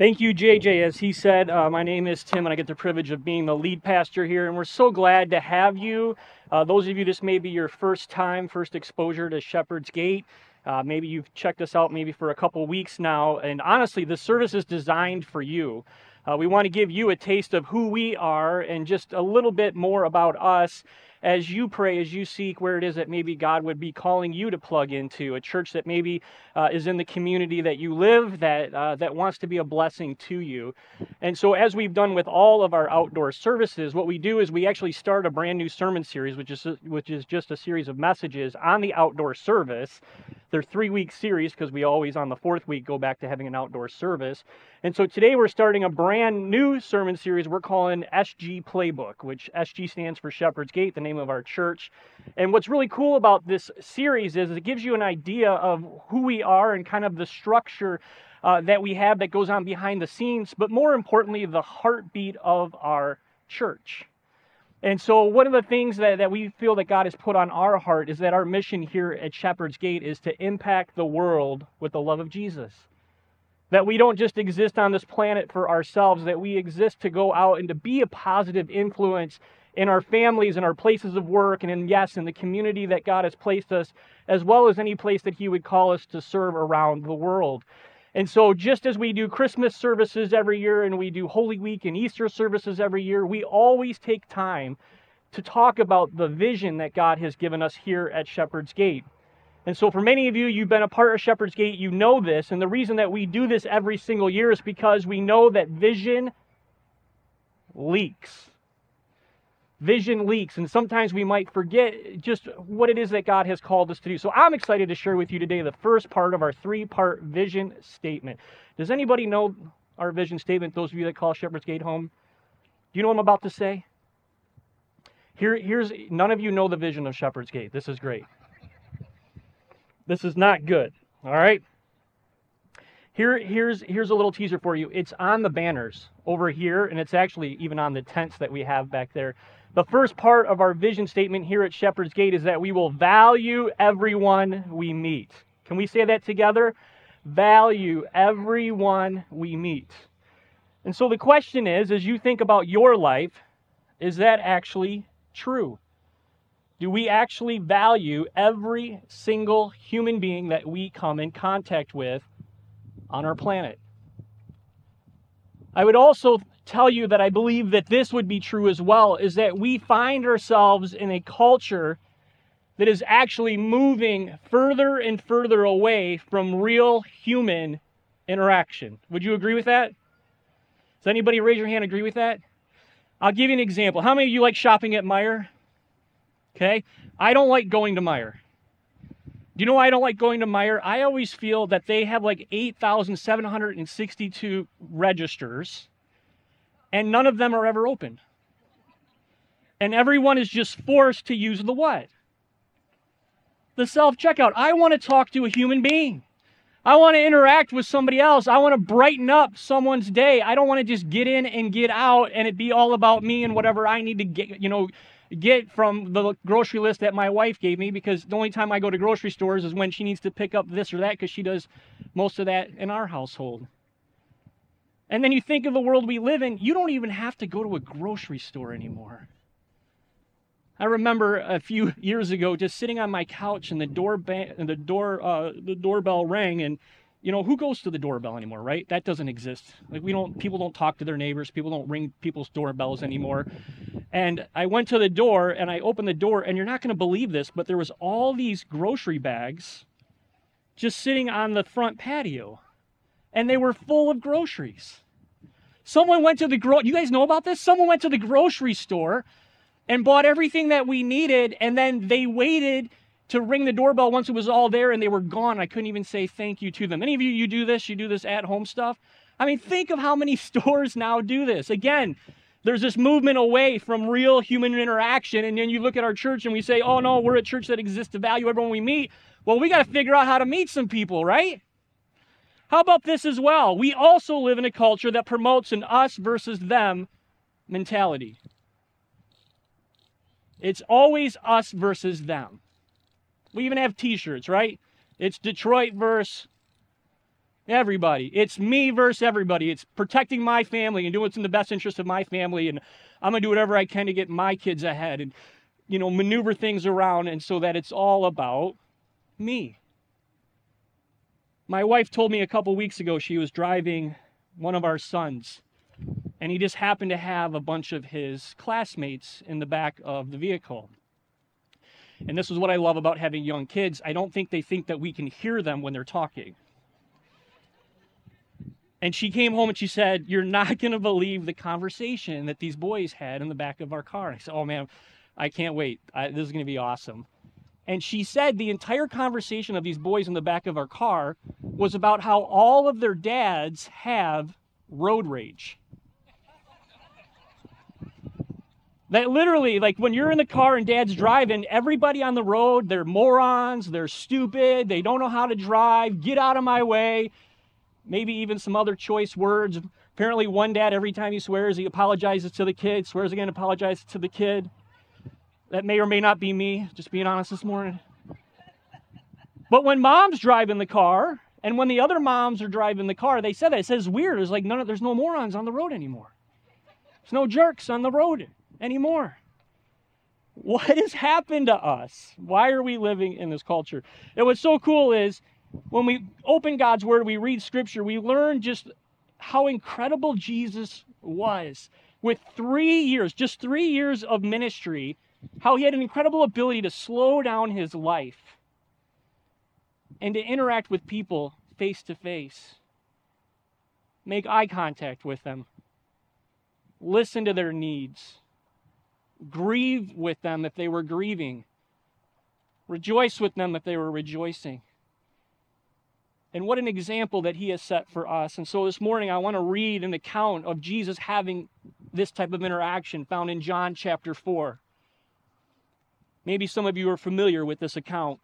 Thank you, JJ. As he said, uh, my name is Tim, and I get the privilege of being the lead pastor here. And we're so glad to have you. Uh, those of you, this may be your first time, first exposure to Shepherd's Gate. Uh, maybe you've checked us out maybe for a couple weeks now. And honestly, the service is designed for you. Uh, we want to give you a taste of who we are and just a little bit more about us as you pray, as you seek where it is that maybe God would be calling you to plug into, a church that maybe uh, is in the community that you live, that, uh, that wants to be a blessing to you. And so, as we've done with all of our outdoor services, what we do is we actually start a brand new sermon series, which is, which is just a series of messages on the outdoor service. They're three week series because we always, on the fourth week, go back to having an outdoor service. And so today we're starting a brand new sermon series we're calling SG Playbook, which SG stands for Shepherd's Gate, the name of our church. And what's really cool about this series is it gives you an idea of who we are and kind of the structure uh, that we have that goes on behind the scenes, but more importantly, the heartbeat of our church. And so, one of the things that, that we feel that God has put on our heart is that our mission here at Shepherd's Gate is to impact the world with the love of Jesus. That we don't just exist on this planet for ourselves, that we exist to go out and to be a positive influence in our families, in our places of work, and in, yes, in the community that God has placed us, as well as any place that He would call us to serve around the world. And so, just as we do Christmas services every year and we do Holy Week and Easter services every year, we always take time to talk about the vision that God has given us here at Shepherd's Gate. And so, for many of you, you've been a part of Shepherd's Gate, you know this. And the reason that we do this every single year is because we know that vision leaks vision leaks, and sometimes we might forget just what it is that God has called us to do. So I'm excited to share with you today the first part of our three part vision statement. Does anybody know our vision statement, those of you that call Shepherd's Gate home? Do you know what I'm about to say? Here, here's none of you know the vision of Shepherd's Gate. This is great. This is not good. All right. Here, here's, here's a little teaser for you. It's on the banners over here, and it's actually even on the tents that we have back there. The first part of our vision statement here at Shepherd's Gate is that we will value everyone we meet. Can we say that together? Value everyone we meet. And so the question is as you think about your life, is that actually true? Do we actually value every single human being that we come in contact with on our planet? I would also tell you that I believe that this would be true as well is that we find ourselves in a culture that is actually moving further and further away from real human interaction. Would you agree with that? Does anybody raise your hand agree with that? I'll give you an example. How many of you like shopping at Meijer? Okay. I don't like going to Meijer. You know why I don't like going to Meijer? I always feel that they have like 8,762 registers and none of them are ever open. And everyone is just forced to use the what? The self checkout. I want to talk to a human being. I want to interact with somebody else. I want to brighten up someone's day. I don't want to just get in and get out and it be all about me and whatever I need to get, you know, get from the grocery list that my wife gave me because the only time I go to grocery stores is when she needs to pick up this or that because she does most of that in our household. And then you think of the world we live in, you don't even have to go to a grocery store anymore. I remember a few years ago just sitting on my couch and the door ba- and the door uh, the doorbell rang and you know who goes to the doorbell anymore right that doesn't exist like we don't people don't talk to their neighbors people don't ring people's doorbells anymore and i went to the door and i opened the door and you're not going to believe this but there was all these grocery bags just sitting on the front patio and they were full of groceries. Someone went to the gro- you guys know about this? Someone went to the grocery store and bought everything that we needed and then they waited to ring the doorbell once it was all there and they were gone. I couldn't even say thank you to them. Any of you you do this? You do this at home stuff? I mean, think of how many stores now do this. Again, there's this movement away from real human interaction. And then you look at our church and we say, oh no, we're a church that exists to value everyone we meet. Well, we got to figure out how to meet some people, right? How about this as well? We also live in a culture that promotes an us versus them mentality. It's always us versus them. We even have t shirts, right? It's Detroit versus Everybody. It's me versus everybody. It's protecting my family and doing what's in the best interest of my family. And I'm going to do whatever I can to get my kids ahead and, you know, maneuver things around and so that it's all about me. My wife told me a couple weeks ago she was driving one of our sons, and he just happened to have a bunch of his classmates in the back of the vehicle. And this is what I love about having young kids. I don't think they think that we can hear them when they're talking. And she came home and she said, You're not going to believe the conversation that these boys had in the back of our car. And I said, Oh man, I can't wait. I, this is going to be awesome. And she said the entire conversation of these boys in the back of our car was about how all of their dads have road rage. That literally, like when you're in the car and dad's driving, everybody on the road, they're morons, they're stupid, they don't know how to drive, get out of my way. Maybe even some other choice words. Apparently, one dad, every time he swears, he apologizes to the kid, swears again, apologizes to the kid. That may or may not be me, just being honest this morning. But when mom's driving the car, and when the other moms are driving the car, they said that. It says weird. It's like of, there's no morons on the road anymore. There's no jerks on the road anymore. What has happened to us? Why are we living in this culture? And what's so cool is when we open God's Word, we read Scripture, we learn just how incredible Jesus was. With three years, just three years of ministry, how he had an incredible ability to slow down his life and to interact with people face to face, make eye contact with them, listen to their needs grieve with them if they were grieving, rejoice with them if they were rejoicing. And what an example that he has set for us. And so this morning I want to read an account of Jesus having this type of interaction found in John chapter 4. Maybe some of you are familiar with this account.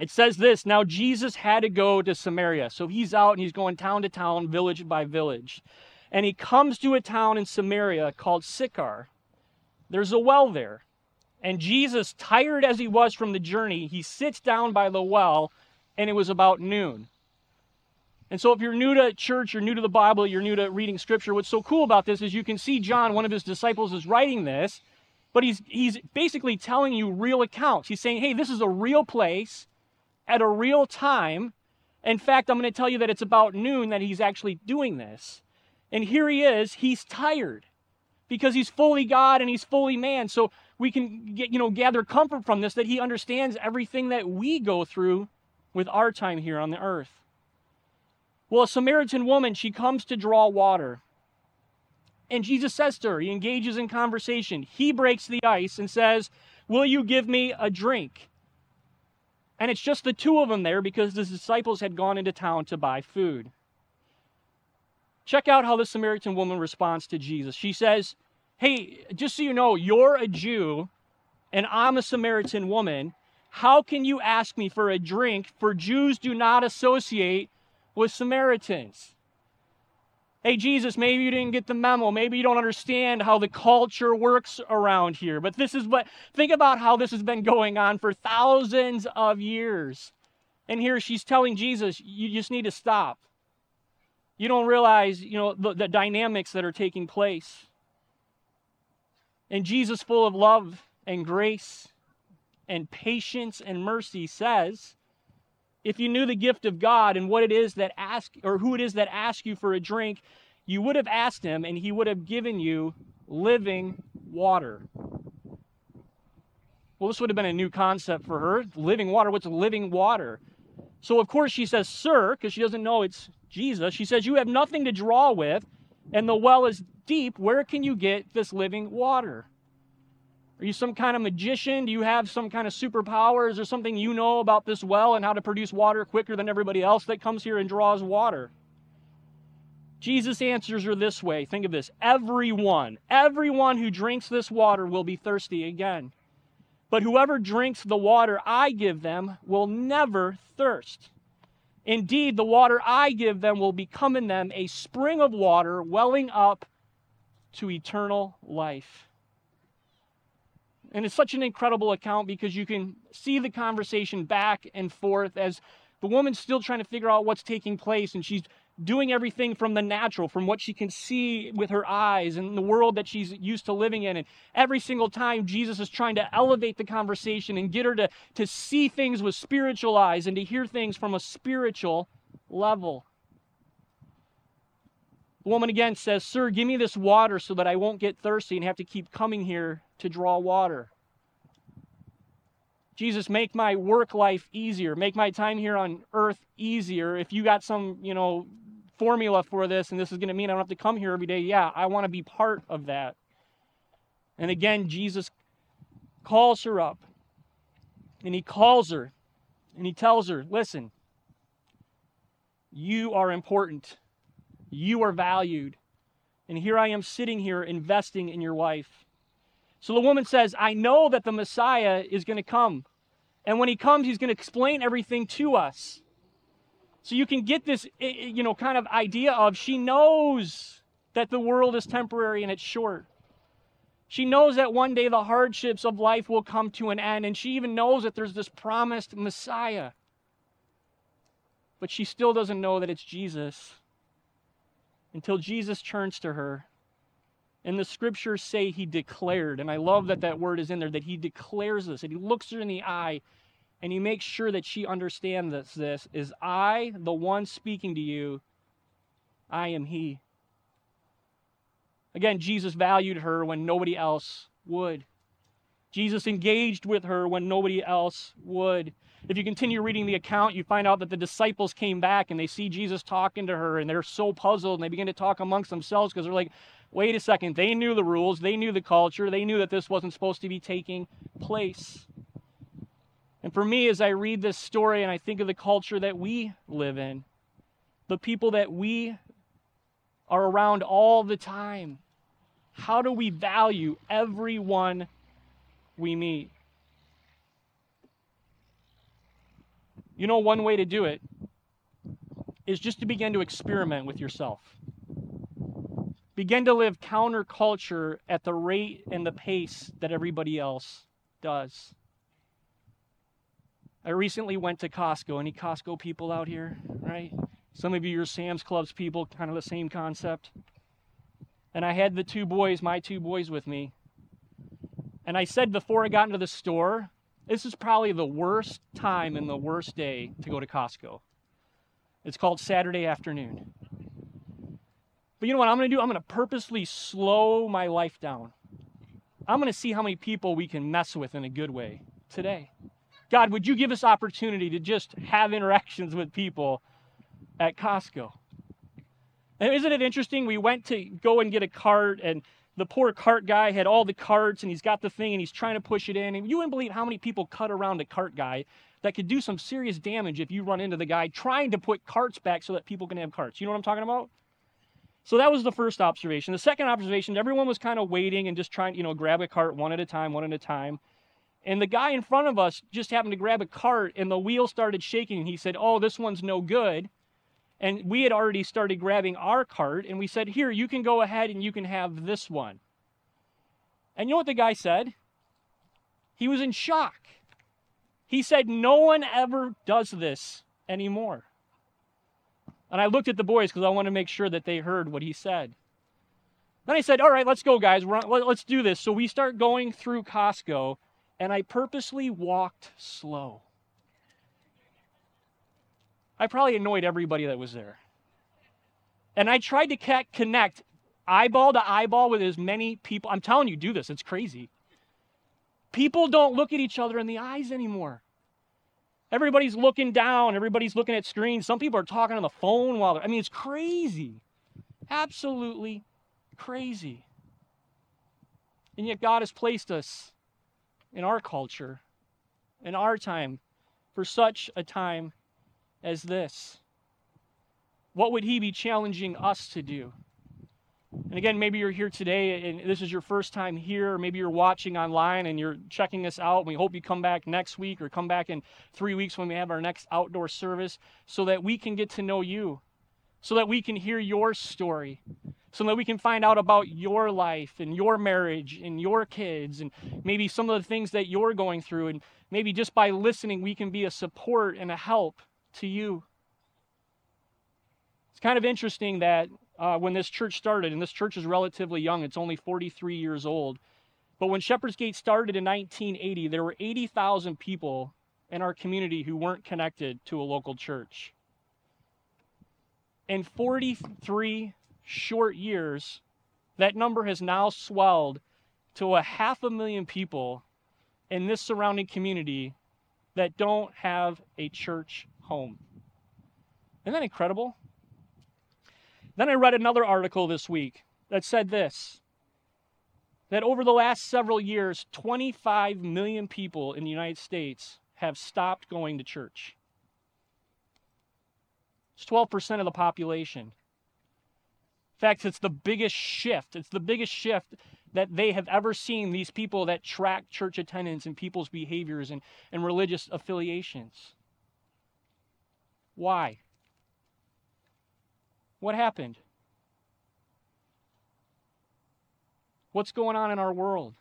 It says this Now Jesus had to go to Samaria. So he's out and he's going town to town, village by village. And he comes to a town in Samaria called Sychar. There's a well there. And Jesus, tired as he was from the journey, he sits down by the well, and it was about noon. And so, if you're new to church, you're new to the Bible, you're new to reading scripture, what's so cool about this is you can see John, one of his disciples, is writing this, but he's, he's basically telling you real accounts. He's saying, hey, this is a real place at a real time. In fact, I'm going to tell you that it's about noon that he's actually doing this. And here he is, he's tired because he's fully God and he's fully man. So we can get, you know, gather comfort from this that he understands everything that we go through with our time here on the earth. Well, a Samaritan woman, she comes to draw water. And Jesus says to her, he engages in conversation. He breaks the ice and says, Will you give me a drink? And it's just the two of them there because the disciples had gone into town to buy food. Check out how the Samaritan woman responds to Jesus. She says, Hey, just so you know, you're a Jew and I'm a Samaritan woman. How can you ask me for a drink? For Jews do not associate with Samaritans. Hey, Jesus, maybe you didn't get the memo. Maybe you don't understand how the culture works around here. But this is what, think about how this has been going on for thousands of years. And here she's telling Jesus, you just need to stop. You don't realize, you know, the, the dynamics that are taking place. And Jesus, full of love and grace and patience and mercy, says, if you knew the gift of God and what it is that ask or who it is that asks you for a drink, you would have asked him and he would have given you living water. Well, this would have been a new concept for her. Living water. What's living water? So, of course, she says, Sir, because she doesn't know it's Jesus. She says, You have nothing to draw with, and the well is deep. Where can you get this living water? Are you some kind of magician? Do you have some kind of superpower? Is there something you know about this well and how to produce water quicker than everybody else that comes here and draws water? Jesus answers her this way. Think of this. Everyone, everyone who drinks this water will be thirsty again. But whoever drinks the water I give them will never thirst. Indeed, the water I give them will become in them a spring of water welling up to eternal life. And it's such an incredible account because you can see the conversation back and forth as The woman's still trying to figure out what's taking place, and she's doing everything from the natural, from what she can see with her eyes and the world that she's used to living in. And every single time, Jesus is trying to elevate the conversation and get her to, to see things with spiritual eyes and to hear things from a spiritual level. The woman again says, Sir, give me this water so that I won't get thirsty and have to keep coming here to draw water. Jesus, make my work life easier. Make my time here on earth easier. If you got some, you know, formula for this and this is going to mean I don't have to come here every day, yeah, I want to be part of that. And again, Jesus calls her up and he calls her and he tells her, listen, you are important. You are valued. And here I am sitting here investing in your life. So the woman says, I know that the Messiah is going to come. And when he comes, he's going to explain everything to us. So you can get this, you know, kind of idea of she knows that the world is temporary and it's short. She knows that one day the hardships of life will come to an end, and she even knows that there's this promised Messiah. But she still doesn't know that it's Jesus until Jesus turns to her. And the scriptures say he declared, and I love that that word is in there, that he declares this, and he looks her in the eye, and he makes sure that she understands this, this is I, the one speaking to you, I am he. Again, Jesus valued her when nobody else would. Jesus engaged with her when nobody else would. If you continue reading the account, you find out that the disciples came back and they see Jesus talking to her and they're so puzzled and they begin to talk amongst themselves because they're like, wait a second, they knew the rules, they knew the culture, they knew that this wasn't supposed to be taking place. And for me, as I read this story and I think of the culture that we live in, the people that we are around all the time, how do we value everyone we meet? You know, one way to do it is just to begin to experiment with yourself. Begin to live counterculture at the rate and the pace that everybody else does. I recently went to Costco. Any Costco people out here, right? Some of you are Sam's Clubs people, kind of the same concept. And I had the two boys, my two boys, with me. And I said before I got into the store, this is probably the worst time and the worst day to go to Costco. It's called Saturday afternoon. But you know what I'm going to do? I'm going to purposely slow my life down. I'm going to see how many people we can mess with in a good way today. God, would you give us opportunity to just have interactions with people at Costco? And isn't it interesting? We went to go and get a cart, and the poor cart guy had all the carts and he's got the thing and he's trying to push it in. And you wouldn't believe how many people cut around a cart guy that could do some serious damage if you run into the guy trying to put carts back so that people can have carts. You know what I'm talking about? So that was the first observation. The second observation, everyone was kind of waiting and just trying, you know, grab a cart one at a time, one at a time. And the guy in front of us just happened to grab a cart and the wheel started shaking and he said, "Oh, this one's no good." And we had already started grabbing our cart, and we said, Here, you can go ahead and you can have this one. And you know what the guy said? He was in shock. He said, No one ever does this anymore. And I looked at the boys because I wanted to make sure that they heard what he said. Then I said, All right, let's go, guys. Let's do this. So we start going through Costco, and I purposely walked slow. I probably annoyed everybody that was there. And I tried to connect eyeball to eyeball with as many people. I'm telling you, do this. It's crazy. People don't look at each other in the eyes anymore. Everybody's looking down. Everybody's looking at screens. Some people are talking on the phone while they're, I mean, it's crazy. Absolutely crazy. And yet, God has placed us in our culture, in our time, for such a time as this? What would he be challenging us to do? And again, maybe you're here today and this is your first time here, maybe you're watching online and you're checking us out. We hope you come back next week or come back in three weeks when we have our next outdoor service so that we can get to know you, so that we can hear your story, so that we can find out about your life and your marriage and your kids and maybe some of the things that you're going through. And maybe just by listening, we can be a support and a help to you. It's kind of interesting that uh, when this church started, and this church is relatively young, it's only 43 years old. But when Shepherd's Gate started in 1980, there were 80,000 people in our community who weren't connected to a local church. In 43 short years, that number has now swelled to a half a million people in this surrounding community that don't have a church home. Isn't that incredible? Then I read another article this week that said this that over the last several years, 25 million people in the United States have stopped going to church. It's 12% of the population. Fact, it's the biggest shift. It's the biggest shift that they have ever seen, these people that track church attendance and people's behaviors and, and religious affiliations. Why? What happened? What's going on in our world?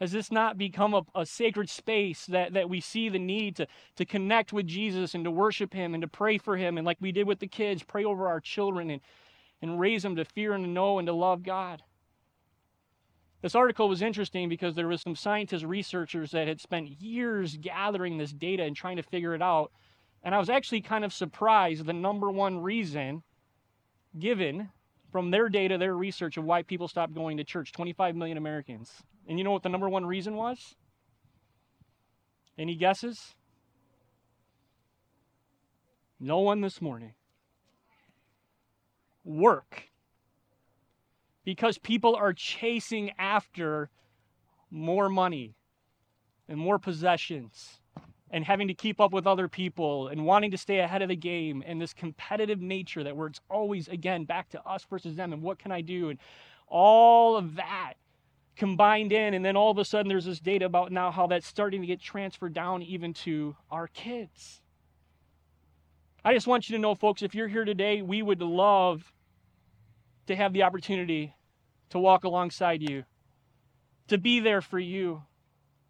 Has this not become a, a, sacred space that, that we see the need to, to connect with Jesus and to worship Him and to pray for Him? And like we did with the kids, pray over our children and, and raise them to fear and to know and to love God. This article was interesting because there was some scientists, researchers that had spent years gathering this data and trying to figure it out. And I was actually kind of surprised the number one reason given from their data, their research of why people stopped going to church 25 million Americans. And you know what the number one reason was? Any guesses? No one this morning. Work because people are chasing after more money and more possessions and having to keep up with other people and wanting to stay ahead of the game and this competitive nature that where it's always again back to us versus them and what can I do and all of that combined in and then all of a sudden there's this data about now how that's starting to get transferred down even to our kids. I just want you to know folks if you're here today we would love to have the opportunity to walk alongside you, to be there for you,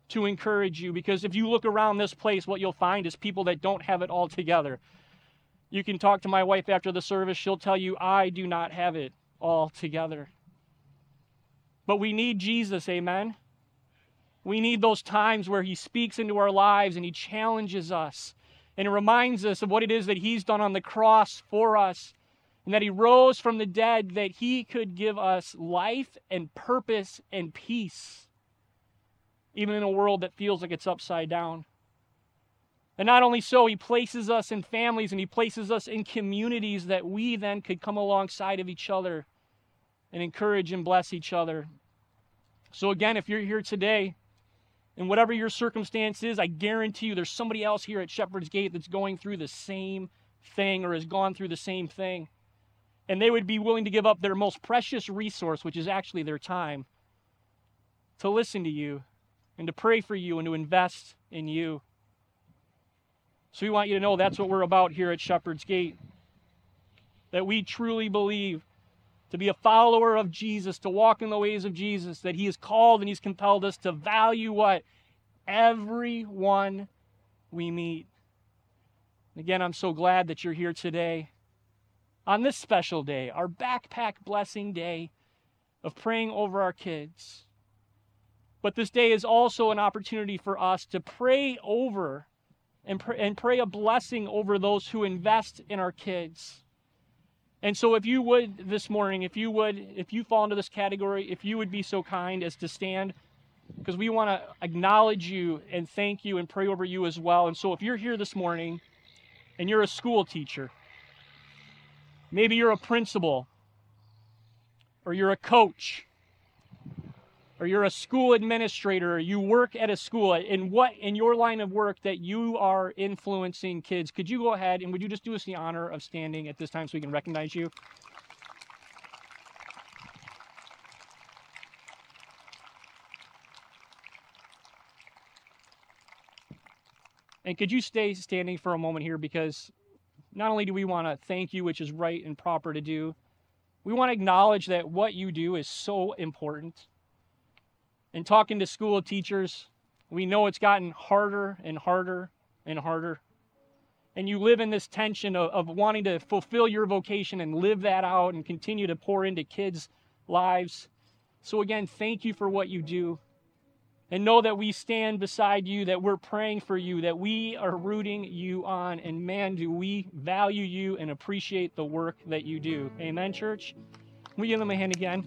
to encourage you. Because if you look around this place, what you'll find is people that don't have it all together. You can talk to my wife after the service, she'll tell you, I do not have it all together. But we need Jesus, amen? We need those times where He speaks into our lives and He challenges us and it reminds us of what it is that He's done on the cross for us and that he rose from the dead that he could give us life and purpose and peace, even in a world that feels like it's upside down. And not only so, he places us in families and he places us in communities that we then could come alongside of each other and encourage and bless each other. So, again, if you're here today, and whatever your circumstance is, I guarantee you there's somebody else here at Shepherd's Gate that's going through the same thing or has gone through the same thing and they would be willing to give up their most precious resource, which is actually their time, to listen to you and to pray for you and to invest in you. So we want you to know that's what we're about here at Shepherd's Gate. That we truly believe to be a follower of Jesus, to walk in the ways of Jesus, that He has called and He's compelled us to value what? Everyone we meet. Again, I'm so glad that you're here today on this special day, our backpack blessing day of praying over our kids. But this day is also an opportunity for us to pray over and pray, and pray a blessing over those who invest in our kids. And so, if you would this morning, if you would, if you fall into this category, if you would be so kind as to stand, because we want to acknowledge you and thank you and pray over you as well. And so, if you're here this morning and you're a school teacher, Maybe you're a principal, or you're a coach, or you're a school administrator, or you work at a school. In what in your line of work that you are influencing kids? Could you go ahead and would you just do us the honor of standing at this time so we can recognize you? And could you stay standing for a moment here because not only do we want to thank you, which is right and proper to do, we want to acknowledge that what you do is so important. In talking to school teachers, we know it's gotten harder and harder and harder. and you live in this tension of, of wanting to fulfill your vocation and live that out and continue to pour into kids' lives. So, again, thank you for what you do. And know that we stand beside you, that we're praying for you, that we are rooting you on. And man, do we value you and appreciate the work that you do. Amen, church? We give them a hand again.